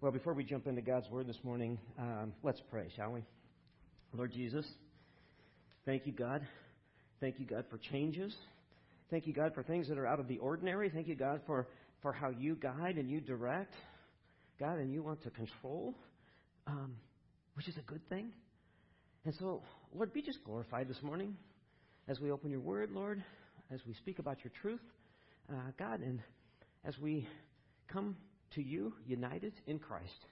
Well, before we jump into God's Word this morning, um, let's pray, shall we? Lord Jesus, thank you, God. Thank you, God, for changes. Thank you, God, for things that are out of the ordinary. Thank you, God, for, for how you guide and you direct, God, and you want to control, um, which is a good thing. And so, Lord, be just glorified this morning as we open your Word, Lord, as we speak about your truth, uh, God, and as we come to you united in Christ.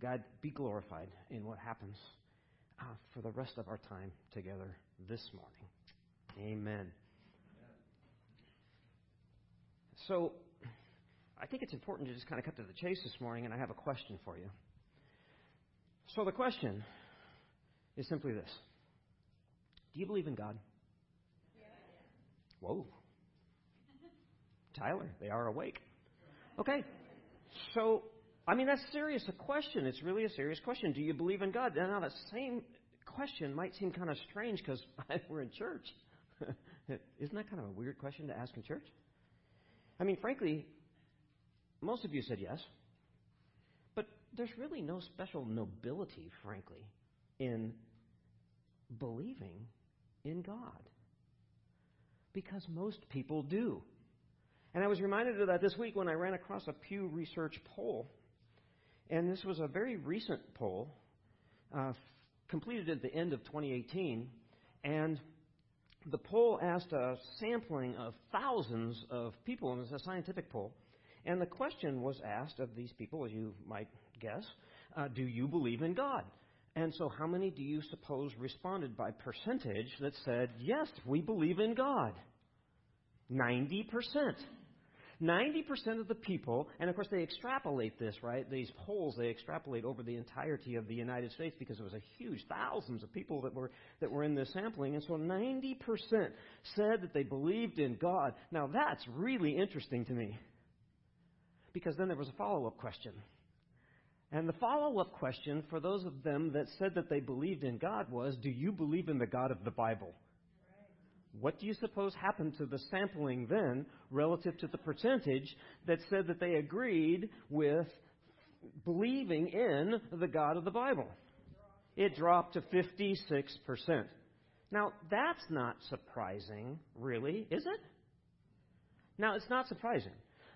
God, be glorified in what happens uh, for the rest of our time together this morning. Amen. So, I think it's important to just kind of cut to the chase this morning, and I have a question for you. So, the question is simply this Do you believe in God? Whoa. Tyler, they are awake. Okay. So, I mean, that's serious a question. It's really a serious question. Do you believe in God? Now, that same question might seem kind of strange because we're in church. Isn't that kind of a weird question to ask in church? I mean, frankly, most of you said yes. But there's really no special nobility, frankly, in believing in God. Because most people do. And I was reminded of that this week when I ran across a Pew Research poll. And this was a very recent poll, uh, completed at the end of 2018. And the poll asked a sampling of thousands of people, and it was a scientific poll. And the question was asked of these people, as you might guess, uh, do you believe in God? And so, how many do you suppose responded by percentage that said, yes, we believe in God? 90%. 90% of the people, and of course they extrapolate this, right? These polls, they extrapolate over the entirety of the United States because it was a huge, thousands of people that were, that were in this sampling. And so 90% said that they believed in God. Now that's really interesting to me because then there was a follow up question. And the follow up question for those of them that said that they believed in God was Do you believe in the God of the Bible? What do you suppose happened to the sampling then relative to the percentage that said that they agreed with believing in the God of the Bible? It dropped to 56%. Now, that's not surprising, really, is it? Now, it's not surprising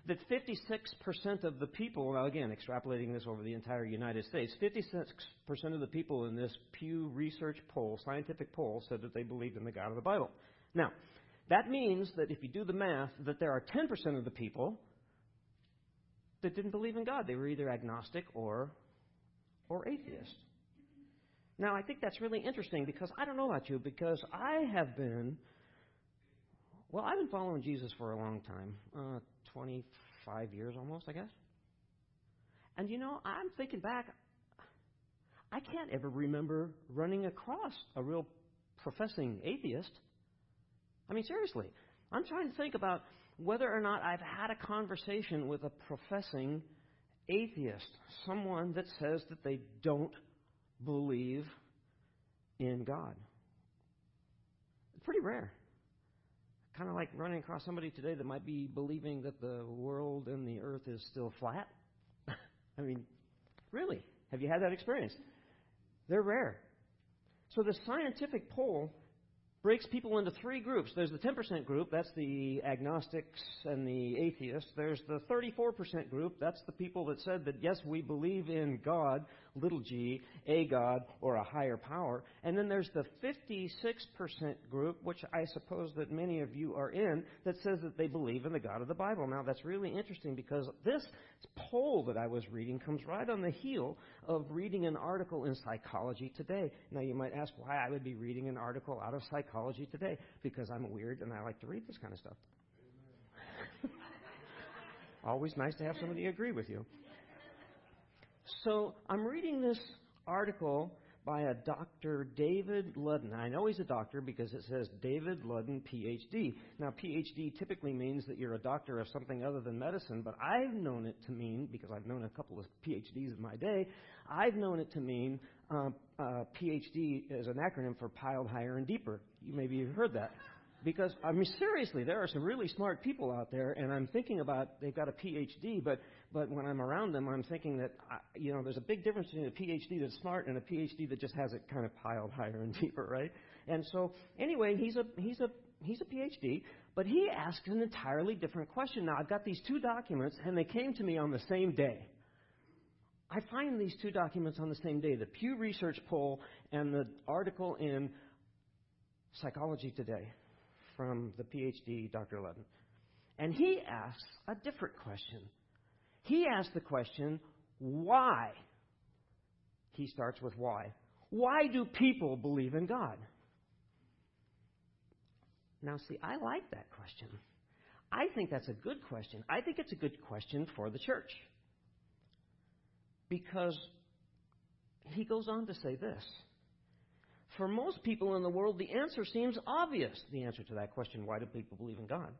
that 56% of the people, now again, extrapolating this over the entire United States, 56% of the people in this Pew Research poll, scientific poll, said that they believed in the God of the Bible. Now, that means that if you do the math, that there are 10% of the people that didn't believe in God. They were either agnostic or, or atheist. Now, I think that's really interesting because I don't know about you, because I have been, well, I've been following Jesus for a long time uh, 25 years almost, I guess. And you know, I'm thinking back, I can't ever remember running across a real professing atheist I mean, seriously, I'm trying to think about whether or not I've had a conversation with a professing atheist, someone that says that they don't believe in God. It's pretty rare. Kind of like running across somebody today that might be believing that the world and the earth is still flat. I mean, really, have you had that experience? They're rare. So the scientific poll breaks people into three groups. There's the 10% group, that's the agnostics and the atheists. There's the 34% group, that's the people that said that, yes, we believe in God, little g, a God, or a higher power. And then there's the 56% group, which I suppose that many of you are in, that says that they believe in the God of the Bible. Now, that's really interesting because this poll that I was reading comes right on the heel of reading an article in Psychology Today. Now, you might ask why I would be reading an article out of Psychology Today, because I'm weird and I like to read this kind of stuff. Always nice to have somebody agree with you. So I'm reading this article by a Dr. David Ludden. I know he's a doctor because it says David Ludden, PhD. Now, PhD typically means that you're a doctor of something other than medicine, but I've known it to mean, because I've known a couple of PhDs in my day, I've known it to mean um, uh, PhD is an acronym for piled higher and deeper. You maybe have heard that. Because, I mean, seriously, there are some really smart people out there, and I'm thinking about they've got a PhD, but but when I'm around them, I'm thinking that, I, you know, there's a big difference between a PhD that's smart and a PhD that just has it kind of piled higher and deeper, right? And so, anyway, he's a, he's a, he's a PhD, but he asked an entirely different question. Now, I've got these two documents, and they came to me on the same day. I find these two documents on the same day the Pew Research poll and the article in Psychology Today from the PhD, Dr. Ludden. And he asks a different question. He asks the question, why? He starts with why. Why do people believe in God? Now, see, I like that question. I think that's a good question. I think it's a good question for the church. Because he goes on to say this For most people in the world, the answer seems obvious. The answer to that question, why do people believe in God?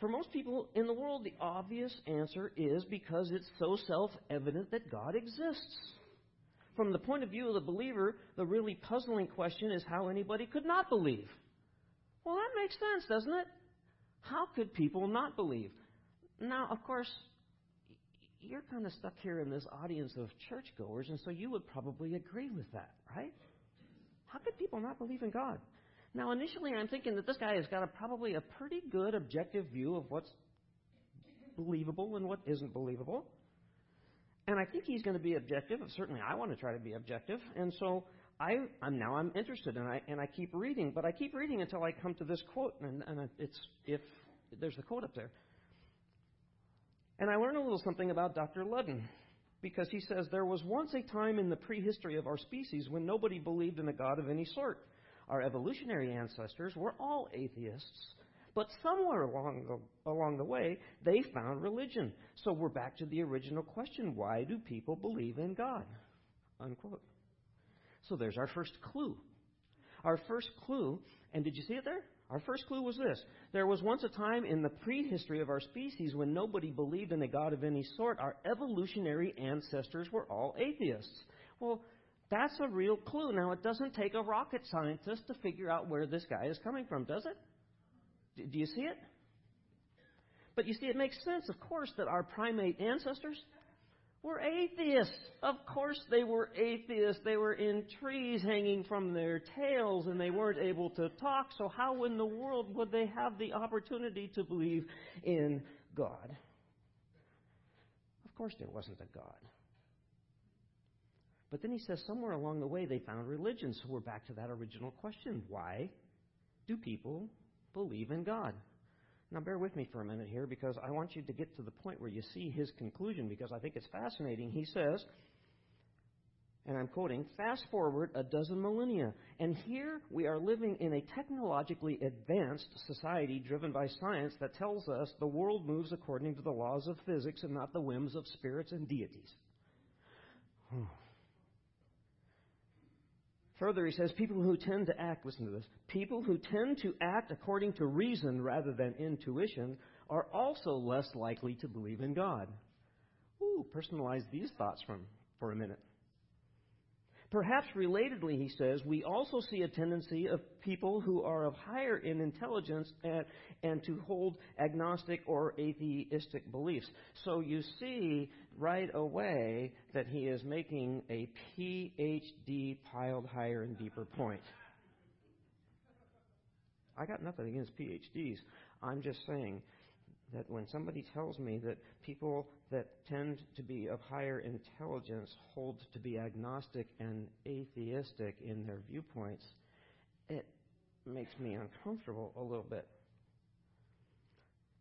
For most people in the world, the obvious answer is because it's so self evident that God exists. From the point of view of the believer, the really puzzling question is how anybody could not believe. Well, that makes sense, doesn't it? How could people not believe? Now, of course, you're kind of stuck here in this audience of churchgoers, and so you would probably agree with that, right? How could people not believe in God? Now, initially, I'm thinking that this guy has got a, probably a pretty good objective view of what's believable and what isn't believable. And I think he's going to be objective. Certainly, I want to try to be objective. And so I, am now I'm interested, and I and I keep reading, but I keep reading until I come to this quote, and, and it's if there's the quote up there. And I learn a little something about Dr. Ludden because he says there was once a time in the prehistory of our species when nobody believed in a god of any sort. Our evolutionary ancestors were all atheists, but somewhere along the, along the way they found religion. So we're back to the original question: Why do people believe in God? Unquote. So there's our first clue. Our first clue, and did you see it there? Our first clue was this. There was once a time in the prehistory of our species when nobody believed in a God of any sort. Our evolutionary ancestors were all atheists. Well, that's a real clue. Now, it doesn't take a rocket scientist to figure out where this guy is coming from, does it? Do you see it? But you see, it makes sense, of course, that our primate ancestors, were atheists. Of course they were atheists. They were in trees hanging from their tails and they weren't able to talk. So how in the world would they have the opportunity to believe in God? Of course there wasn't a God. But then he says somewhere along the way they found religion. So we're back to that original question. Why do people believe in God? Now, bear with me for a minute here because I want you to get to the point where you see his conclusion because I think it's fascinating. He says, and I'm quoting, fast forward a dozen millennia, and here we are living in a technologically advanced society driven by science that tells us the world moves according to the laws of physics and not the whims of spirits and deities. Further, he says, people who tend to act, listen to this, people who tend to act according to reason rather than intuition are also less likely to believe in God. Ooh, personalize these thoughts from, for a minute. Perhaps relatedly, he says, we also see a tendency of people who are of higher in intelligence and, and to hold agnostic or atheistic beliefs. So you see right away that he is making a PhD piled higher and deeper point. I got nothing against PhDs. I'm just saying that when somebody tells me that people that tend to be of higher intelligence hold to be agnostic and atheistic in their viewpoints, it makes me uncomfortable a little bit.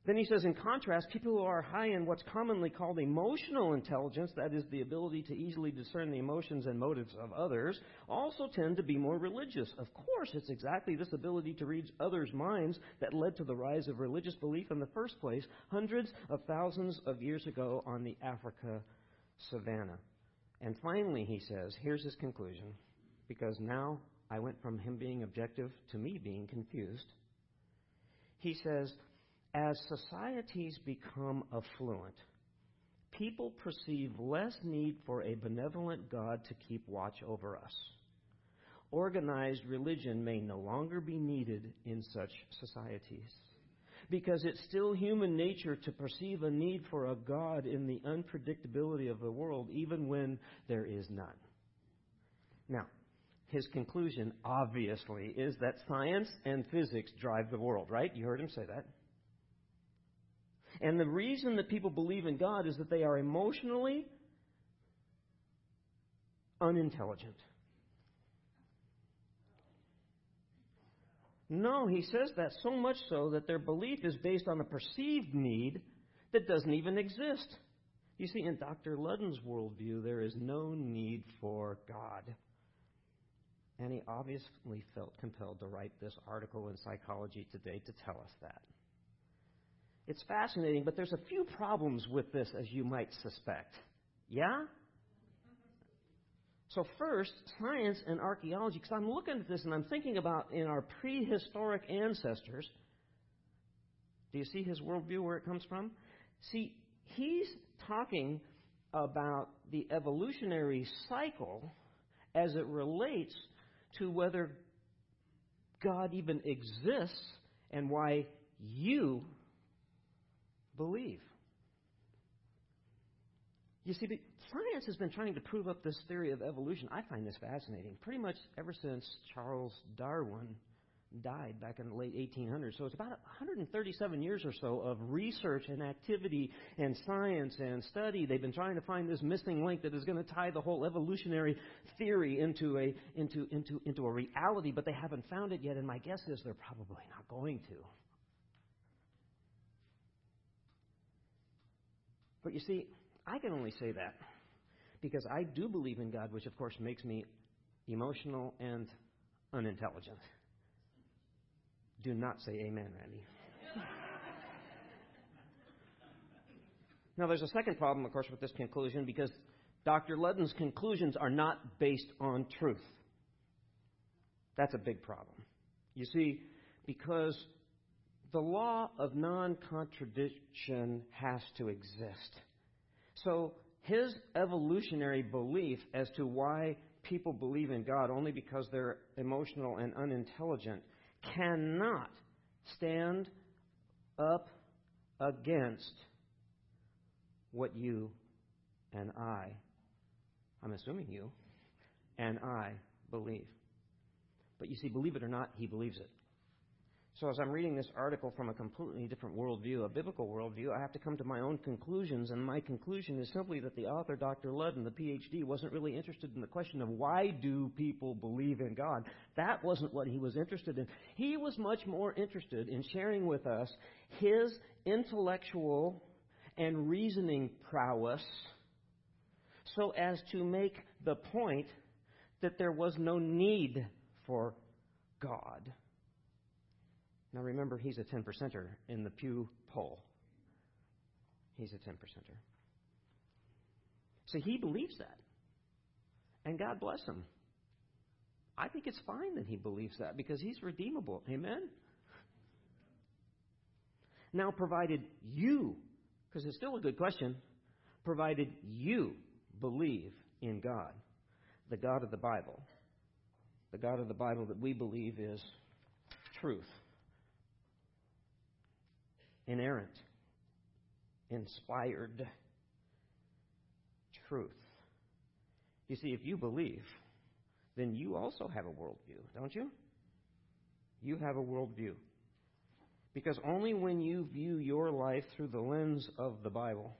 Then he says, in contrast, people who are high in what's commonly called emotional intelligence, that is, the ability to easily discern the emotions and motives of others, also tend to be more religious. Of course, it's exactly this ability to read others' minds that led to the rise of religious belief in the first place, hundreds of thousands of years ago on the Africa savannah. And finally, he says, here's his conclusion, because now I went from him being objective to me being confused. He says, as societies become affluent, people perceive less need for a benevolent God to keep watch over us. Organized religion may no longer be needed in such societies. because it's still human nature to perceive a need for a God in the unpredictability of the world, even when there is none. Now, his conclusion, obviously, is that science and physics drive the world, right? You heard him say that. And the reason that people believe in God is that they are emotionally unintelligent. No, he says that so much so that their belief is based on a perceived need that doesn't even exist. You see, in Dr. Ludden's worldview, there is no need for God. And he obviously felt compelled to write this article in Psychology Today to tell us that. It's fascinating, but there's a few problems with this, as you might suspect. Yeah? So, first, science and archaeology, because I'm looking at this and I'm thinking about in our prehistoric ancestors. Do you see his worldview where it comes from? See, he's talking about the evolutionary cycle as it relates to whether God even exists and why you believe. You see, science has been trying to prove up this theory of evolution. I find this fascinating. Pretty much ever since Charles Darwin died back in the late 1800s. So it's about 137 years or so of research and activity and science and study. They've been trying to find this missing link that is going to tie the whole evolutionary theory into a into into into a reality, but they haven't found it yet. And my guess is they're probably not going to. But you see, I can only say that because I do believe in God, which of course makes me emotional and unintelligent. Do not say amen, Randy. now, there's a second problem, of course, with this conclusion because Dr. Ludden's conclusions are not based on truth. That's a big problem. You see, because the law of non contradiction has to exist. So his evolutionary belief as to why people believe in God only because they're emotional and unintelligent cannot stand up against what you and I, I'm assuming you, and I believe. But you see, believe it or not, he believes it. So, as I'm reading this article from a completely different worldview, a biblical worldview, I have to come to my own conclusions. And my conclusion is simply that the author, Dr. Ludden, the PhD, wasn't really interested in the question of why do people believe in God. That wasn't what he was interested in. He was much more interested in sharing with us his intellectual and reasoning prowess so as to make the point that there was no need for God. Now remember, he's a 10 percenter in the Pew poll. He's a 10 percenter. So he believes that. And God bless him. I think it's fine that he believes that because he's redeemable. Amen? Now, provided you, because it's still a good question, provided you believe in God, the God of the Bible, the God of the Bible that we believe is truth inerrant, inspired truth. You see, if you believe, then you also have a worldview, don't you? You have a worldview. Because only when you view your life through the lens of the Bible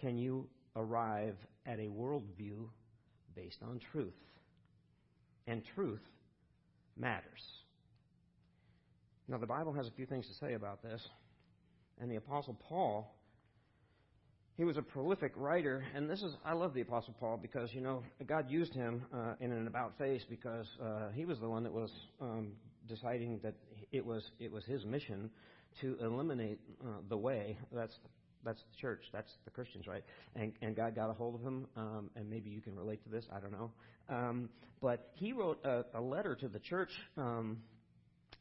can you arrive at a worldview based on truth. And truth matters. Now, the Bible has a few things to say about this. And the Apostle Paul, he was a prolific writer, and this is I love the Apostle Paul because you know God used him uh, in an about face because uh, he was the one that was um, deciding that it was it was his mission to eliminate uh, the way. That's that's the church. That's the Christians, right? And, and God got a hold of him, um, and maybe you can relate to this. I don't know. Um, but he wrote a, a letter to the church, um,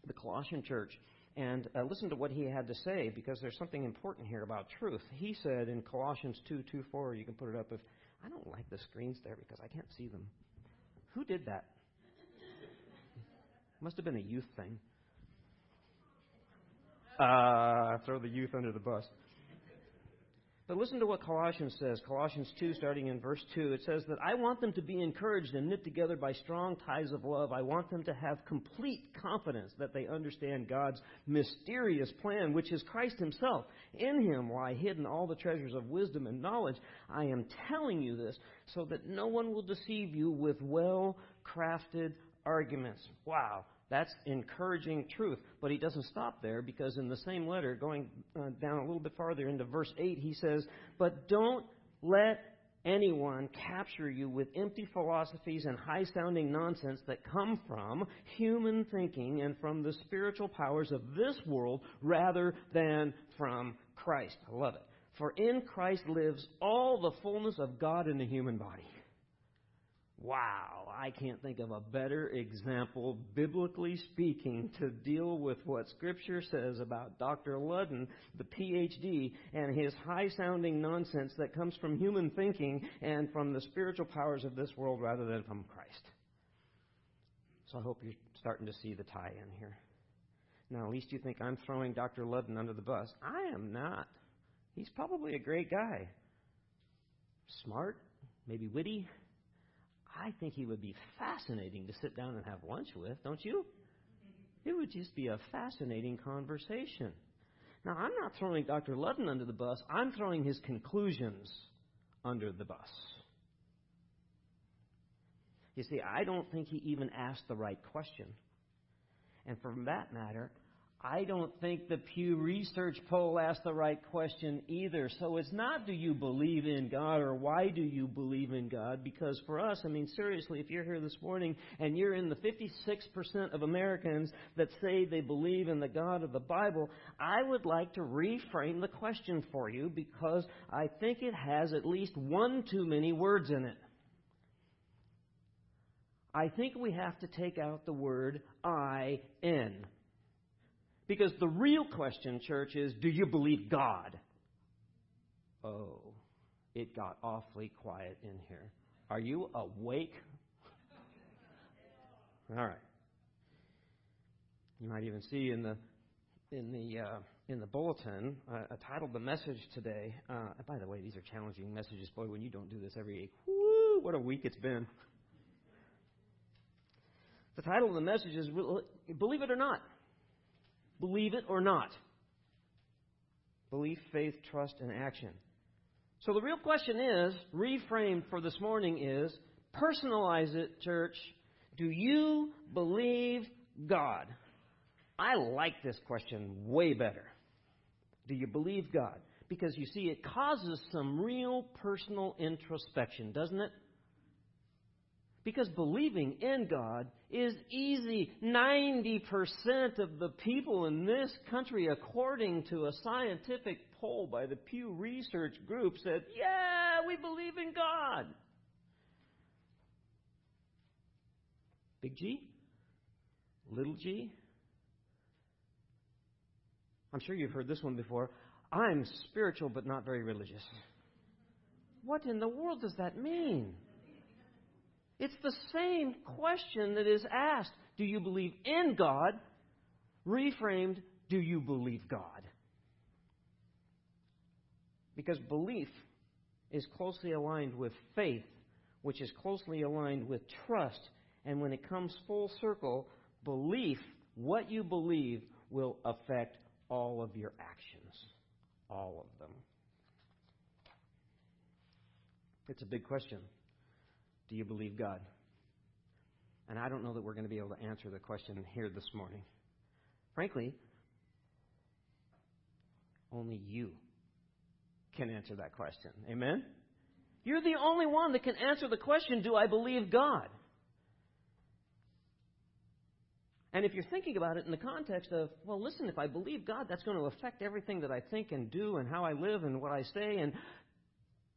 the Colossian church, and uh, listen to what he had to say because there's something important here about truth. He said in Colossians 2 2 4, you can put it up if I don't like the screens there because I can't see them. Who did that? Must have been a youth thing. Uh, throw the youth under the bus. But listen to what Colossians says. Colossians 2, starting in verse 2, it says that I want them to be encouraged and knit together by strong ties of love. I want them to have complete confidence that they understand God's mysterious plan, which is Christ Himself. In Him lie hidden all the treasures of wisdom and knowledge. I am telling you this so that no one will deceive you with well crafted arguments. Wow. That's encouraging truth. But he doesn't stop there because in the same letter, going uh, down a little bit farther into verse 8, he says, But don't let anyone capture you with empty philosophies and high sounding nonsense that come from human thinking and from the spiritual powers of this world rather than from Christ. I love it. For in Christ lives all the fullness of God in the human body. Wow, I can't think of a better example, biblically speaking, to deal with what Scripture says about Dr. Ludden, the PhD, and his high sounding nonsense that comes from human thinking and from the spiritual powers of this world rather than from Christ. So I hope you're starting to see the tie in here. Now, at least you think I'm throwing Dr. Ludden under the bus. I am not. He's probably a great guy. Smart, maybe witty I think he would be fascinating to sit down and have lunch with, don't you? It would just be a fascinating conversation. Now, I'm not throwing Dr. Ludden under the bus, I'm throwing his conclusions under the bus. You see, I don't think he even asked the right question. And from that matter, I don't think the Pew Research poll asked the right question either. So it's not do you believe in God or why do you believe in God? Because for us, I mean, seriously, if you're here this morning and you're in the 56% of Americans that say they believe in the God of the Bible, I would like to reframe the question for you because I think it has at least one too many words in it. I think we have to take out the word I in. Because the real question, church, is do you believe God? Oh, it got awfully quiet in here. Are you awake? All right. You might even see in the in the uh, in the bulletin, uh, I titled the message today. Uh, by the way, these are challenging messages, boy. When you don't do this every week, whoo, what a week it's been. The title of the message is "Believe It or Not." Believe it or not. Belief, faith, trust, and action. So the real question is, reframed for this morning is, personalize it, church. Do you believe God? I like this question way better. Do you believe God? Because you see, it causes some real personal introspection, doesn't it? Because believing in God is easy. 90% of the people in this country, according to a scientific poll by the Pew Research Group, said, Yeah, we believe in God. Big G? Little g? I'm sure you've heard this one before. I'm spiritual but not very religious. What in the world does that mean? It's the same question that is asked Do you believe in God? Reframed, Do you believe God? Because belief is closely aligned with faith, which is closely aligned with trust. And when it comes full circle, belief, what you believe, will affect all of your actions. All of them. It's a big question. Do you believe God? And I don't know that we're going to be able to answer the question here this morning. Frankly, only you can answer that question. Amen? You're the only one that can answer the question Do I believe God? And if you're thinking about it in the context of, well, listen, if I believe God, that's going to affect everything that I think and do and how I live and what I say, and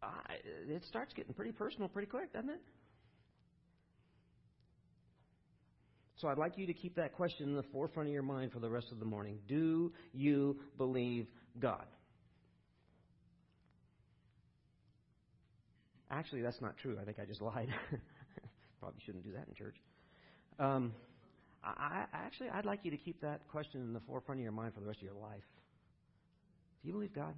I, it starts getting pretty personal pretty quick, doesn't it? So I'd like you to keep that question in the forefront of your mind for the rest of the morning. Do you believe God? Actually, that's not true. I think I just lied. Probably shouldn't do that in church. Um, I, actually, I'd like you to keep that question in the forefront of your mind for the rest of your life. Do you believe God?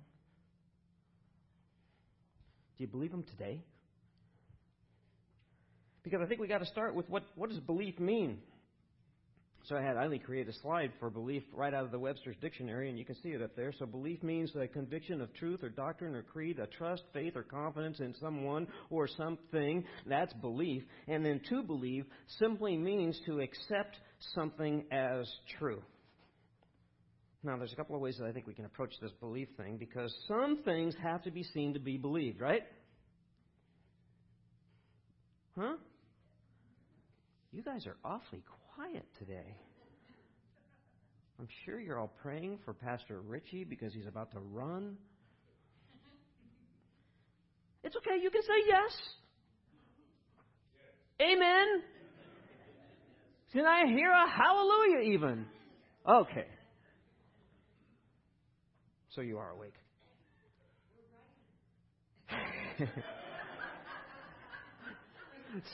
Do you believe Him today? Because I think we got to start with what, what does belief mean? So I had Eileen create a slide for belief right out of the Webster's dictionary, and you can see it up there. So belief means a conviction of truth or doctrine or creed, a trust, faith, or confidence in someone or something. That's belief. And then to believe simply means to accept something as true. Now, there's a couple of ways that I think we can approach this belief thing because some things have to be seen to be believed, right? Huh? You guys are awfully quiet today. I'm sure you're all praying for Pastor Richie because he's about to run. It's okay, you can say yes. Amen. Can I hear a hallelujah even? Okay. So you are awake.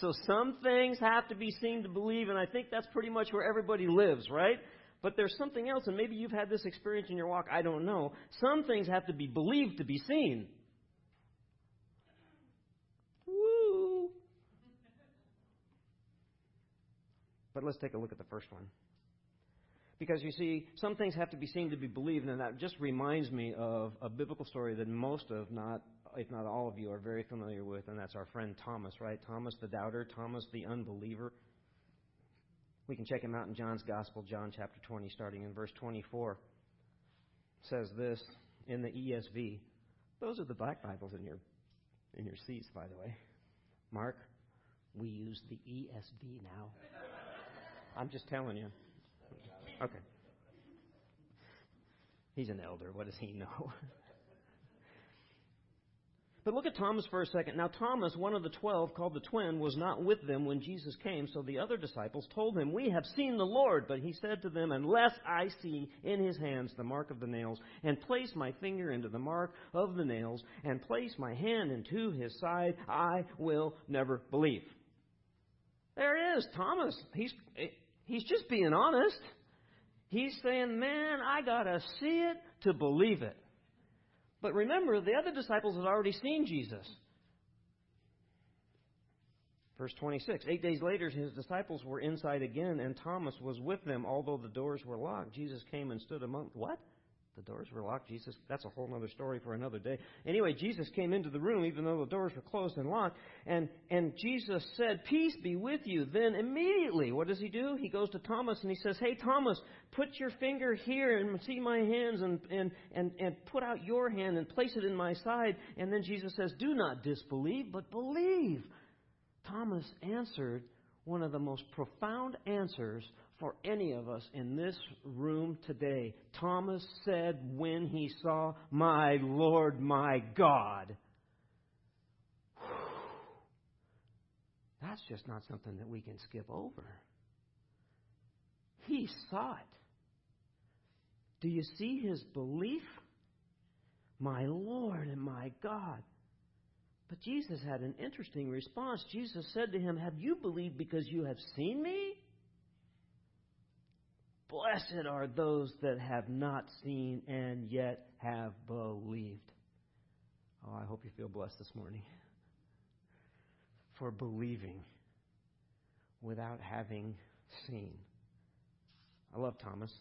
so some things have to be seen to believe, and I think that's pretty much where everybody lives, right? But there's something else, and maybe you've had this experience in your walk, I don't know. Some things have to be believed to be seen. Woo! But let's take a look at the first one. Because you see, some things have to be seen to be believed, and that just reminds me of a biblical story that most of, not if not all of you, are very familiar with, and that's our friend Thomas, right? Thomas the doubter, Thomas the unbeliever. We can check him out in John's Gospel, John chapter 20, starting in verse 24. It says this in the ESV. Those are the black Bibles in your in your seats, by the way. Mark, we use the ESV now. I'm just telling you. Okay. He's an elder. What does he know? But look at Thomas for a second. Now, Thomas, one of the twelve, called the twin, was not with them when Jesus came, so the other disciples told him, We have seen the Lord. But he said to them, Unless I see in his hands the mark of the nails, and place my finger into the mark of the nails, and place my hand into his side, I will never believe. There it is, Thomas. He's, he's just being honest. He's saying, Man, I got to see it to believe it. But remember, the other disciples had already seen Jesus. Verse 26 Eight days later, his disciples were inside again, and Thomas was with them, although the doors were locked. Jesus came and stood among. What? The doors were locked. Jesus, that's a whole other story for another day. Anyway, Jesus came into the room even though the doors were closed and locked. And, and Jesus said, Peace be with you. Then immediately, what does he do? He goes to Thomas and he says, Hey, Thomas, put your finger here and see my hands and, and, and, and put out your hand and place it in my side. And then Jesus says, Do not disbelieve, but believe. Thomas answered one of the most profound answers for any of us in this room today. Thomas said when he saw my Lord, my God. That's just not something that we can skip over. He saw it. Do you see his belief? My Lord and my God. But Jesus had an interesting response. Jesus said to him, Have you believed because you have seen me? Blessed are those that have not seen and yet have believed. Oh, I hope you feel blessed this morning for believing without having seen. I love Thomas.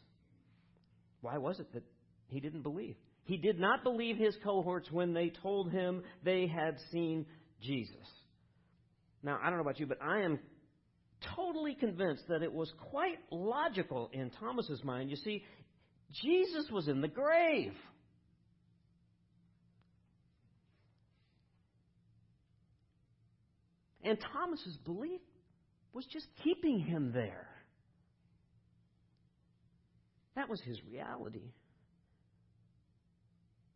Why was it that he didn't believe? He did not believe his cohorts when they told him they had seen Jesus. Now, I don't know about you, but I am totally convinced that it was quite logical in Thomas's mind. You see, Jesus was in the grave. And Thomas's belief was just keeping him there. That was his reality.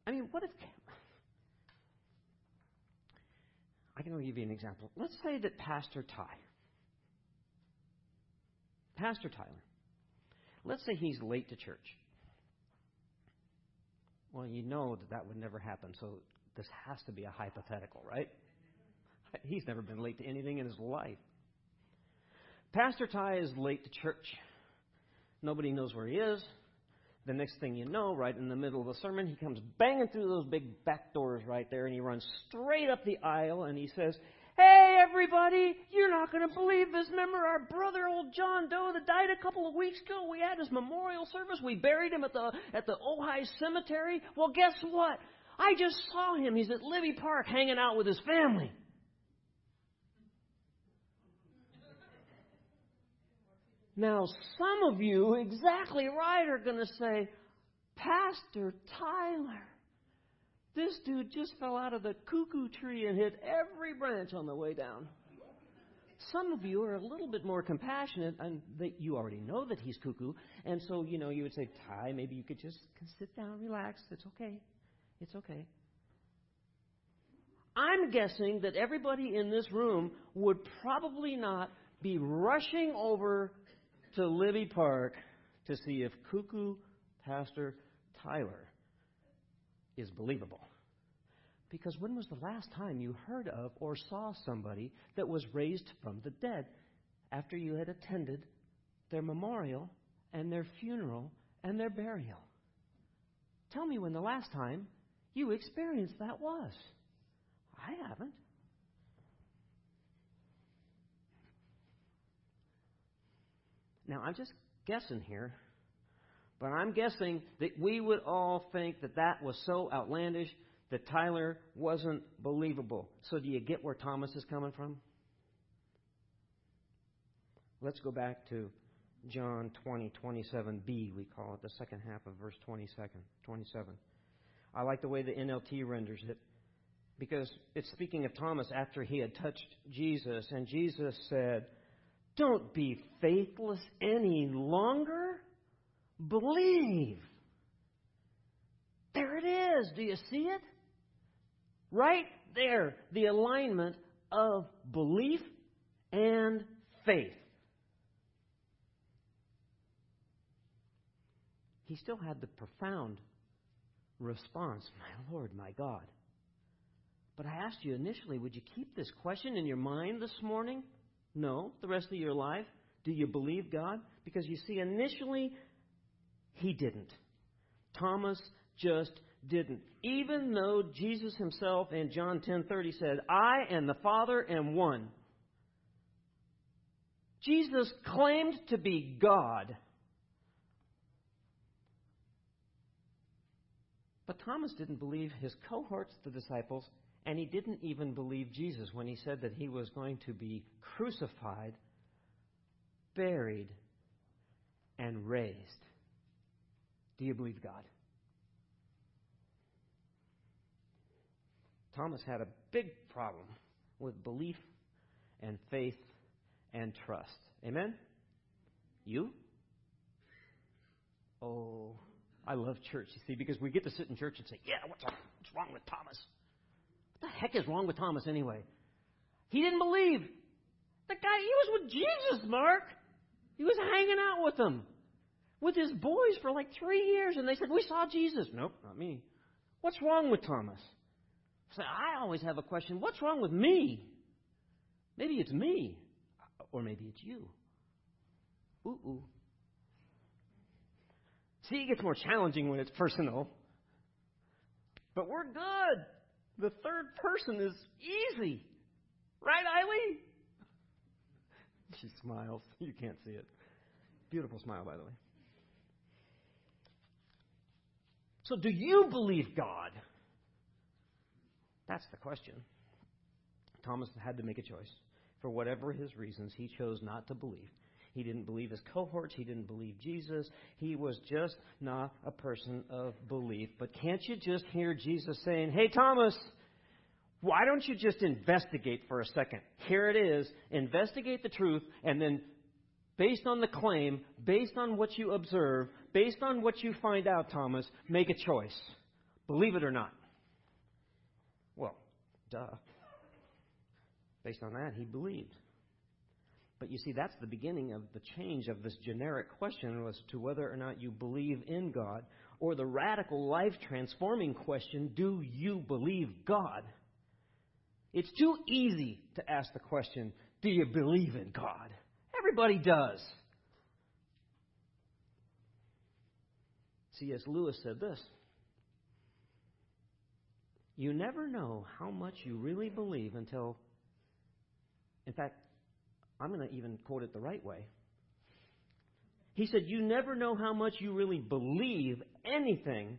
I mean, what if. I can only give you an example. Let's say that Pastor Ty, Pastor Tyler, let's say he's late to church. Well, you know that that would never happen, so this has to be a hypothetical, right? He's never been late to anything in his life. Pastor Ty is late to church. Nobody knows where he is. the next thing you know, right in the middle of the sermon, he comes banging through those big back doors right there, and he runs straight up the aisle, and he says, Hey, everybody, you're not going to believe this. Remember our brother, old John Doe, that died a couple of weeks ago? We had his memorial service. We buried him at the, at the Ojai Cemetery. Well, guess what? I just saw him. He's at Libby Park hanging out with his family. Now, some of you, exactly right, are going to say, Pastor Tyler, this dude just fell out of the cuckoo tree and hit every branch on the way down. Some of you are a little bit more compassionate, and that you already know that he's cuckoo, and so you know you would say, Ty, maybe you could just sit down, relax. It's okay. It's okay. I'm guessing that everybody in this room would probably not be rushing over to Libby Park to see if Cuckoo Pastor Tyler is believable. Because when was the last time you heard of or saw somebody that was raised from the dead after you had attended their memorial and their funeral and their burial? Tell me when the last time you experienced that was. I haven't. Now, I'm just guessing here, but I'm guessing that we would all think that that was so outlandish that Tyler wasn't believable. So, do you get where Thomas is coming from? Let's go back to John 20, 27b, we call it, the second half of verse 22nd, 27. I like the way the NLT renders it because it's speaking of Thomas after he had touched Jesus, and Jesus said, don't be faithless any longer. Believe. There it is. Do you see it? Right there, the alignment of belief and faith. He still had the profound response, My Lord, my God. But I asked you initially, would you keep this question in your mind this morning? No, the rest of your life. Do you believe God? Because you see, initially, he didn't. Thomas just didn't. Even though Jesus himself in John 10:30 said, "I and the Father am one." Jesus claimed to be God. But Thomas didn't believe his cohorts, the disciples, and he didn't even believe Jesus when he said that he was going to be crucified, buried, and raised. Do you believe God? Thomas had a big problem with belief and faith and trust. Amen? You? Oh, I love church, you see, because we get to sit in church and say, yeah, what's wrong, what's wrong with Thomas? What the heck is wrong with Thomas anyway? He didn't believe. The guy, he was with Jesus, Mark. He was hanging out with them, with his boys for like three years, and they said, We saw Jesus. Nope, not me. What's wrong with Thomas? So I always have a question what's wrong with me? Maybe it's me, or maybe it's you. Ooh, ooh. See, it gets more challenging when it's personal. But we're good. The third person is easy. Right, Eileen? She smiles. You can't see it. Beautiful smile, by the way. So, do you believe God? That's the question. Thomas had to make a choice. For whatever his reasons, he chose not to believe. He didn't believe his cohorts. He didn't believe Jesus. He was just not a person of belief. But can't you just hear Jesus saying, Hey, Thomas, why don't you just investigate for a second? Here it is. Investigate the truth, and then, based on the claim, based on what you observe, based on what you find out, Thomas, make a choice. Believe it or not. Duh. Based on that, he believed. But you see, that's the beginning of the change of this generic question as to whether or not you believe in God, or the radical life transforming question do you believe God? It's too easy to ask the question, Do you believe in God? Everybody does. C.S. Lewis said this You never know how much you really believe until, in fact, I'm going to even quote it the right way. He said, You never know how much you really believe anything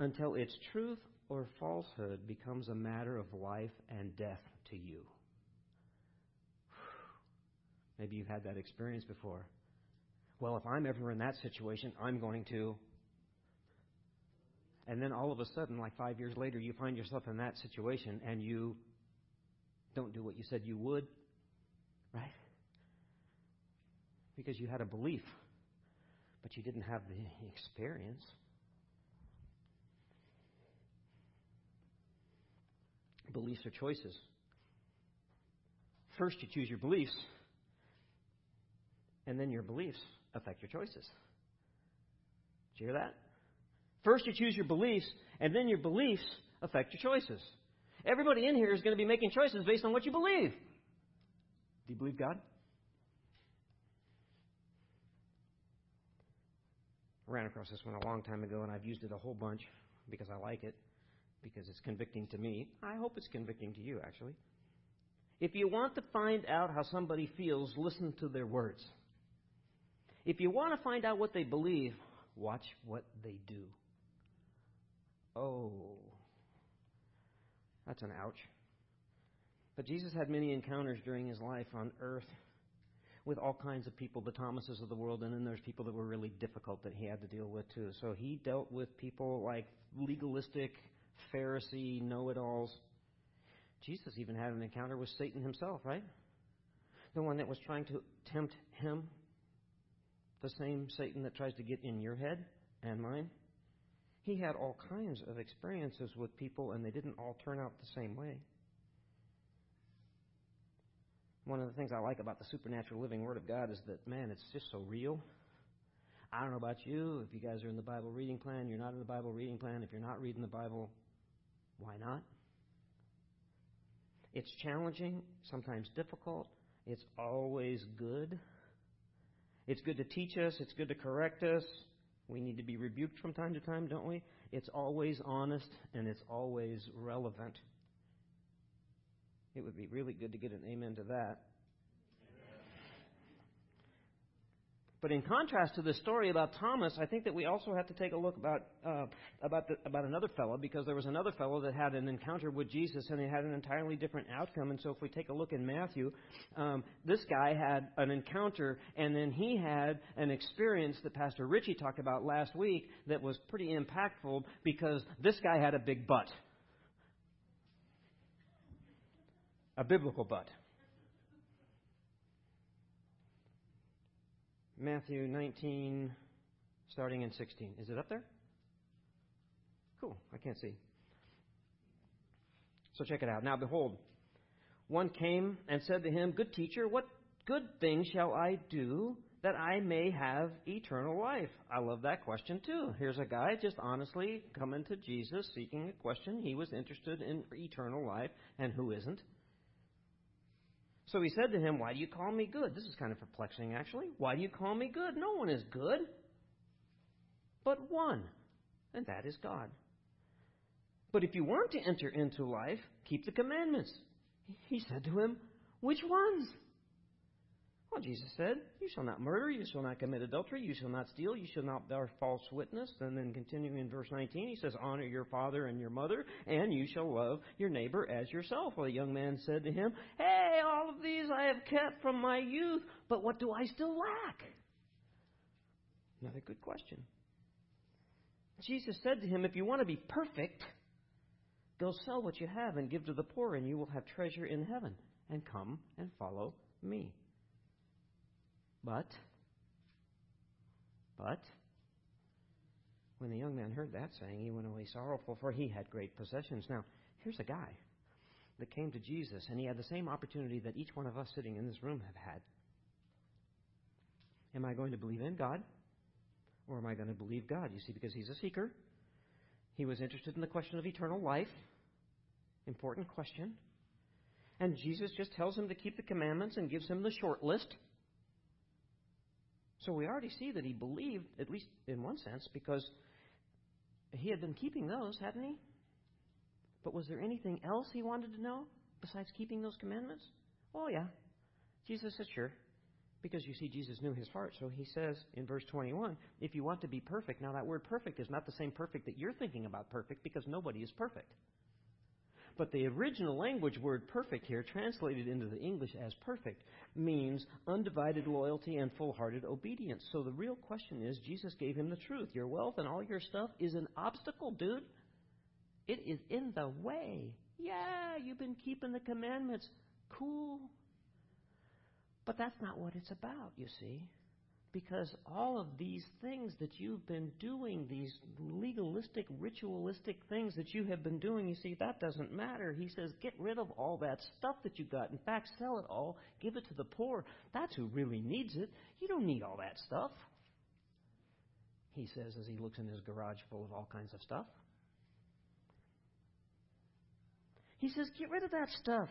until its truth or falsehood becomes a matter of life and death to you. Maybe you've had that experience before. Well, if I'm ever in that situation, I'm going to. And then all of a sudden, like five years later, you find yourself in that situation and you don't do what you said you would, right? Because you had a belief, but you didn't have the experience. Beliefs are choices. First, you choose your beliefs, and then your beliefs affect your choices. Did you hear that? First, you choose your beliefs, and then your beliefs affect your choices. Everybody in here is going to be making choices based on what you believe. Do you believe God? I ran across this one a long time ago, and I've used it a whole bunch because I like it, because it's convicting to me. I hope it's convicting to you, actually. If you want to find out how somebody feels, listen to their words. If you want to find out what they believe, watch what they do. Oh, that's an ouch. But Jesus had many encounters during his life on earth with all kinds of people, the Thomases of the world, and then there's people that were really difficult that he had to deal with too. So he dealt with people like legalistic, Pharisee, know it alls. Jesus even had an encounter with Satan himself, right? The one that was trying to tempt him the same Satan that tries to get in your head and mine. He had all kinds of experiences with people, and they didn't all turn out the same way. One of the things I like about the supernatural living Word of God is that, man, it's just so real. I don't know about you. If you guys are in the Bible reading plan, you're not in the Bible reading plan. If you're not reading the Bible, why not? It's challenging, sometimes difficult. It's always good. It's good to teach us, it's good to correct us. We need to be rebuked from time to time, don't we? It's always honest and it's always relevant. It would be really good to get an amen to that. But in contrast to the story about Thomas, I think that we also have to take a look about uh, about the, about another fellow because there was another fellow that had an encounter with Jesus and he had an entirely different outcome. And so, if we take a look in Matthew, um, this guy had an encounter and then he had an experience that Pastor Richie talked about last week that was pretty impactful because this guy had a big butt, a biblical butt. Matthew 19, starting in 16. Is it up there? Cool. I can't see. So check it out. Now, behold, one came and said to him, Good teacher, what good thing shall I do that I may have eternal life? I love that question too. Here's a guy just honestly coming to Jesus seeking a question. He was interested in eternal life, and who isn't? So he said to him, Why do you call me good? This is kind of perplexing, actually. Why do you call me good? No one is good but one, and that is God. But if you want to enter into life, keep the commandments. He said to him, Which ones? Jesus said, You shall not murder, you shall not commit adultery, you shall not steal, you shall not bear false witness. And then continuing in verse 19, he says, Honor your father and your mother, and you shall love your neighbor as yourself. Well, the young man said to him, Hey, all of these I have kept from my youth, but what do I still lack? Another good question. Jesus said to him, If you want to be perfect, go sell what you have and give to the poor, and you will have treasure in heaven. And come and follow me. But, but, when the young man heard that saying, he went away sorrowful, for he had great possessions. Now, here's a guy that came to Jesus, and he had the same opportunity that each one of us sitting in this room have had. Am I going to believe in God? Or am I going to believe God? You see, because he's a seeker. He was interested in the question of eternal life. Important question. And Jesus just tells him to keep the commandments and gives him the short list. So we already see that he believed, at least in one sense, because he had been keeping those, hadn't he? But was there anything else he wanted to know besides keeping those commandments? Oh, yeah. Jesus said, sure. Because you see, Jesus knew his heart. So he says in verse 21 if you want to be perfect, now that word perfect is not the same perfect that you're thinking about perfect because nobody is perfect. But the original language word perfect here, translated into the English as perfect, means undivided loyalty and full hearted obedience. So the real question is Jesus gave him the truth. Your wealth and all your stuff is an obstacle, dude. It is in the way. Yeah, you've been keeping the commandments. Cool. But that's not what it's about, you see. Because all of these things that you've been doing, these legalistic, ritualistic things that you have been doing, you see, that doesn't matter. He says, get rid of all that stuff that you got. In fact, sell it all, give it to the poor. That's who really needs it. You don't need all that stuff. He says as he looks in his garage full of all kinds of stuff. He says, get rid of that stuff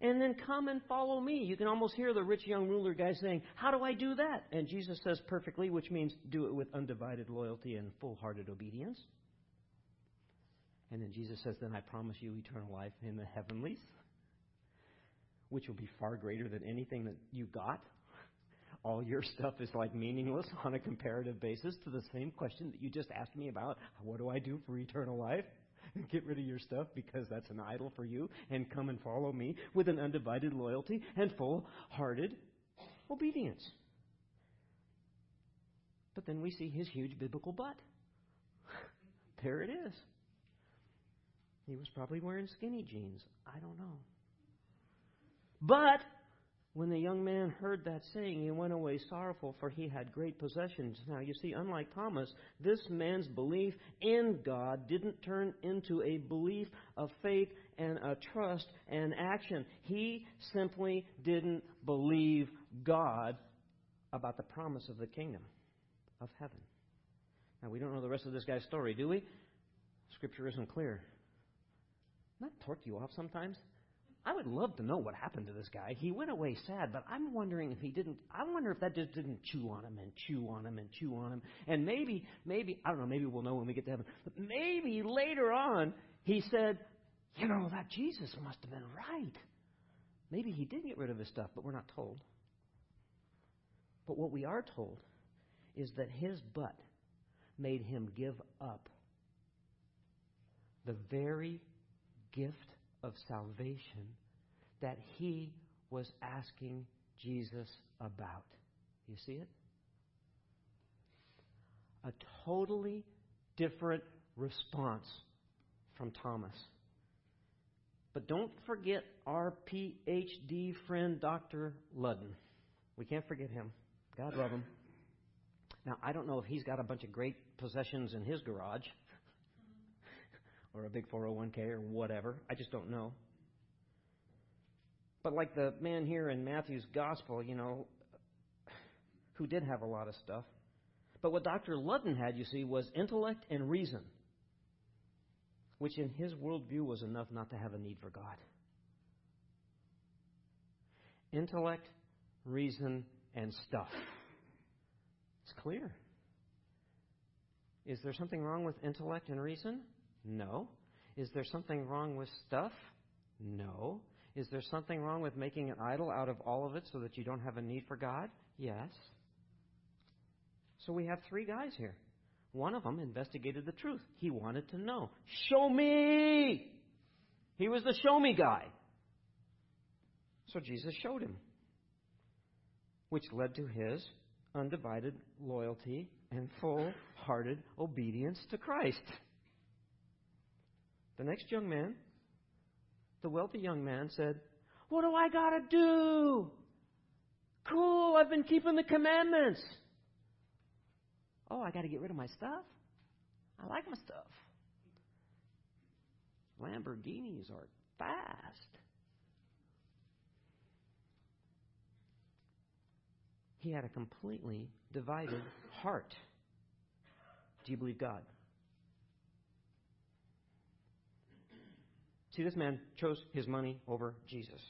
and then come and follow me. You can almost hear the rich young ruler guy saying, How do I do that? And Jesus says perfectly, which means do it with undivided loyalty and full hearted obedience. And then Jesus says, Then I promise you eternal life in the heavenlies, which will be far greater than anything that you got. All your stuff is like meaningless on a comparative basis to the same question that you just asked me about what do I do for eternal life? Get rid of your stuff because that's an idol for you and come and follow me with an undivided loyalty and full hearted obedience. But then we see his huge biblical butt. there it is. He was probably wearing skinny jeans. I don't know. But when the young man heard that saying, he went away sorrowful, for he had great possessions. Now, you see, unlike Thomas, this man's belief in God didn't turn into a belief of faith and a trust and action. He simply didn't believe God about the promise of the kingdom of heaven. Now, we don't know the rest of this guy's story, do we? Scripture isn't clear. That torque you off sometimes? I would love to know what happened to this guy. He went away sad, but I'm wondering if he didn't. I wonder if that just didn't chew on him and chew on him and chew on him. And maybe, maybe I don't know. Maybe we'll know when we get to heaven. But maybe later on he said, "You know, that Jesus must have been right." Maybe he did get rid of his stuff, but we're not told. But what we are told is that his butt made him give up the very gift of salvation that he was asking Jesus about. You see it? A totally different response from Thomas. But don't forget our PhD friend, Dr. Ludden. We can't forget him. God love him. Now, I don't know if he's got a bunch of great possessions in his garage or a big 401k or whatever. I just don't know. But like the man here in Matthew's gospel, you know, who did have a lot of stuff. But what Dr. Ludden had, you see, was intellect and reason, which in his worldview was enough not to have a need for God. Intellect, reason, and stuff. It's clear. Is there something wrong with intellect and reason? No. Is there something wrong with stuff? No. Is there something wrong with making an idol out of all of it so that you don't have a need for God? Yes. So we have three guys here. One of them investigated the truth. He wanted to know. Show me! He was the show me guy. So Jesus showed him, which led to his undivided loyalty and full hearted obedience to Christ. The next young man, the wealthy young man, said, What do I got to do? Cool, I've been keeping the commandments. Oh, I got to get rid of my stuff? I like my stuff. Lamborghinis are fast. He had a completely divided heart. Do you believe God? See, this man chose his money over Jesus.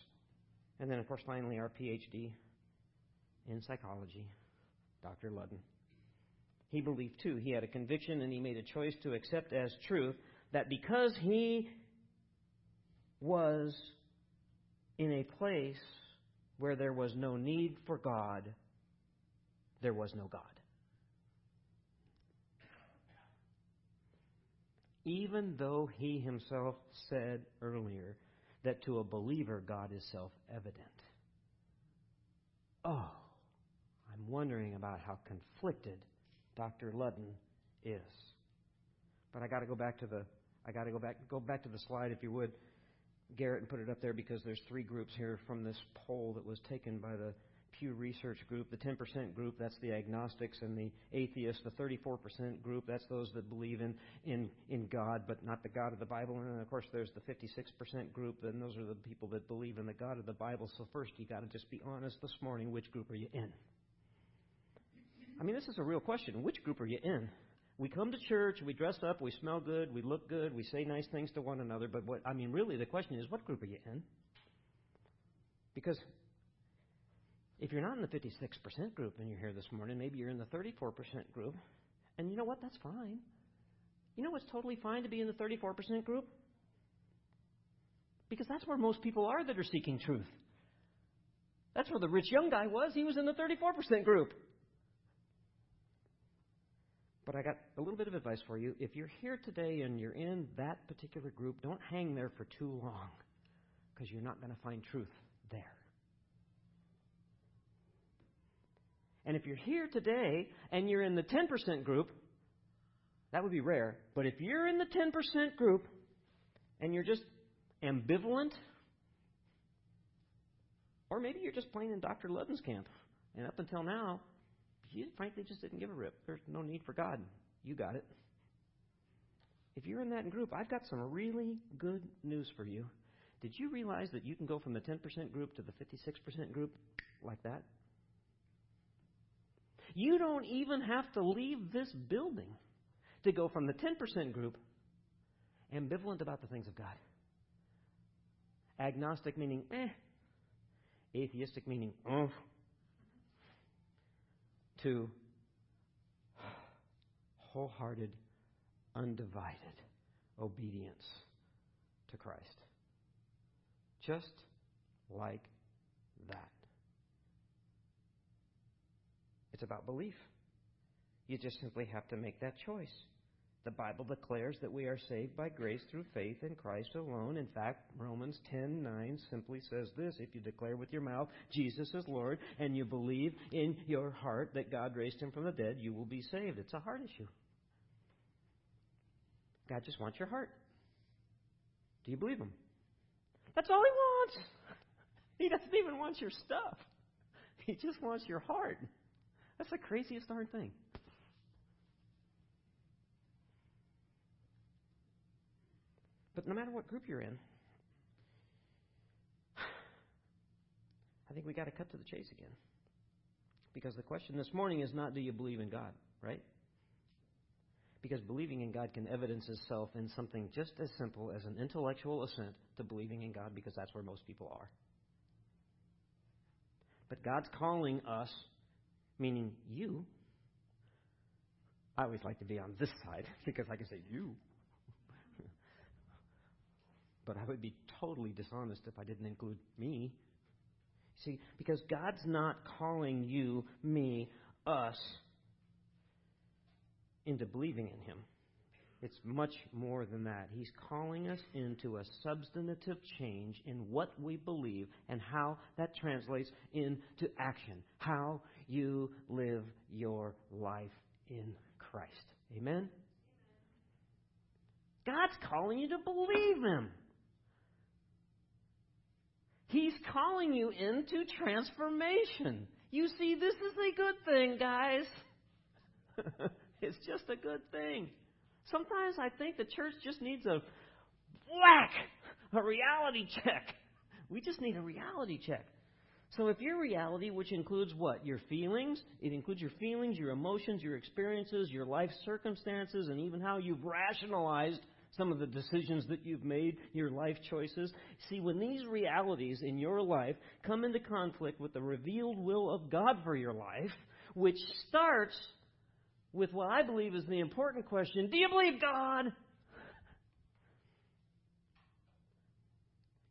And then, of course, finally, our PhD in psychology, Dr. Ludden. he believed too. He had a conviction and he made a choice to accept as truth that because he was in a place where there was no need for God, there was no God. Even though he himself said earlier that to a believer God is self evident. Oh, I'm wondering about how conflicted Dr. Ludden is. But I got to go back to the I got to go back go back to the slide if you would, Garrett, and put it up there because there's three groups here from this poll that was taken by the Pew Research group. The 10% group, that's the agnostics and the atheists. The 34% group, that's those that believe in, in, in God, but not the God of the Bible. And of course, there's the 56% group, and those are the people that believe in the God of the Bible. So, first, you got to just be honest this morning which group are you in? I mean, this is a real question. Which group are you in? We come to church, we dress up, we smell good, we look good, we say nice things to one another, but what I mean really the question is what group are you in? Because if you're not in the 56% group and you're here this morning, maybe you're in the 34% group. And you know what? That's fine. You know what's totally fine to be in the 34% group? Because that's where most people are that are seeking truth. That's where the rich young guy was. He was in the 34% group. But I got a little bit of advice for you. If you're here today and you're in that particular group, don't hang there for too long because you're not going to find truth there. And if you're here today and you're in the 10% group, that would be rare. But if you're in the 10% group and you're just ambivalent, or maybe you're just playing in Dr. Ludden's camp, and up until now, you frankly just didn't give a rip. There's no need for God. You got it. If you're in that group, I've got some really good news for you. Did you realize that you can go from the 10% group to the 56% group like that? You don't even have to leave this building to go from the 10% group ambivalent about the things of God. Agnostic meaning eh. Atheistic meaning oh to wholehearted, undivided obedience to Christ. Just like that. It's about belief. You just simply have to make that choice. The Bible declares that we are saved by grace through faith in Christ alone. In fact, Romans 10:9 simply says this, if you declare with your mouth Jesus is Lord and you believe in your heart that God raised him from the dead, you will be saved. It's a heart issue. God just wants your heart. Do you believe him? That's all he wants. He doesn't even want your stuff. He just wants your heart. That's the craziest darn thing. But no matter what group you're in, I think we got to cut to the chase again. Because the question this morning is not do you believe in God, right? Because believing in God can evidence itself in something just as simple as an intellectual assent to believing in God, because that's where most people are. But God's calling us, meaning you. I always like to be on this side because I can say you but I would be totally dishonest if I didn't include me. See, because God's not calling you, me, us into believing in Him. It's much more than that. He's calling us into a substantive change in what we believe and how that translates into action. How you live your life in Christ. Amen? God's calling you to believe Him. He's calling you into transformation. You see, this is a good thing, guys. it's just a good thing. Sometimes I think the church just needs a whack, a reality check. We just need a reality check. So if your reality, which includes what? Your feelings, it includes your feelings, your emotions, your experiences, your life circumstances, and even how you've rationalized some of the decisions that you've made, your life choices. See, when these realities in your life come into conflict with the revealed will of God for your life, which starts with what I believe is the important question Do you believe God?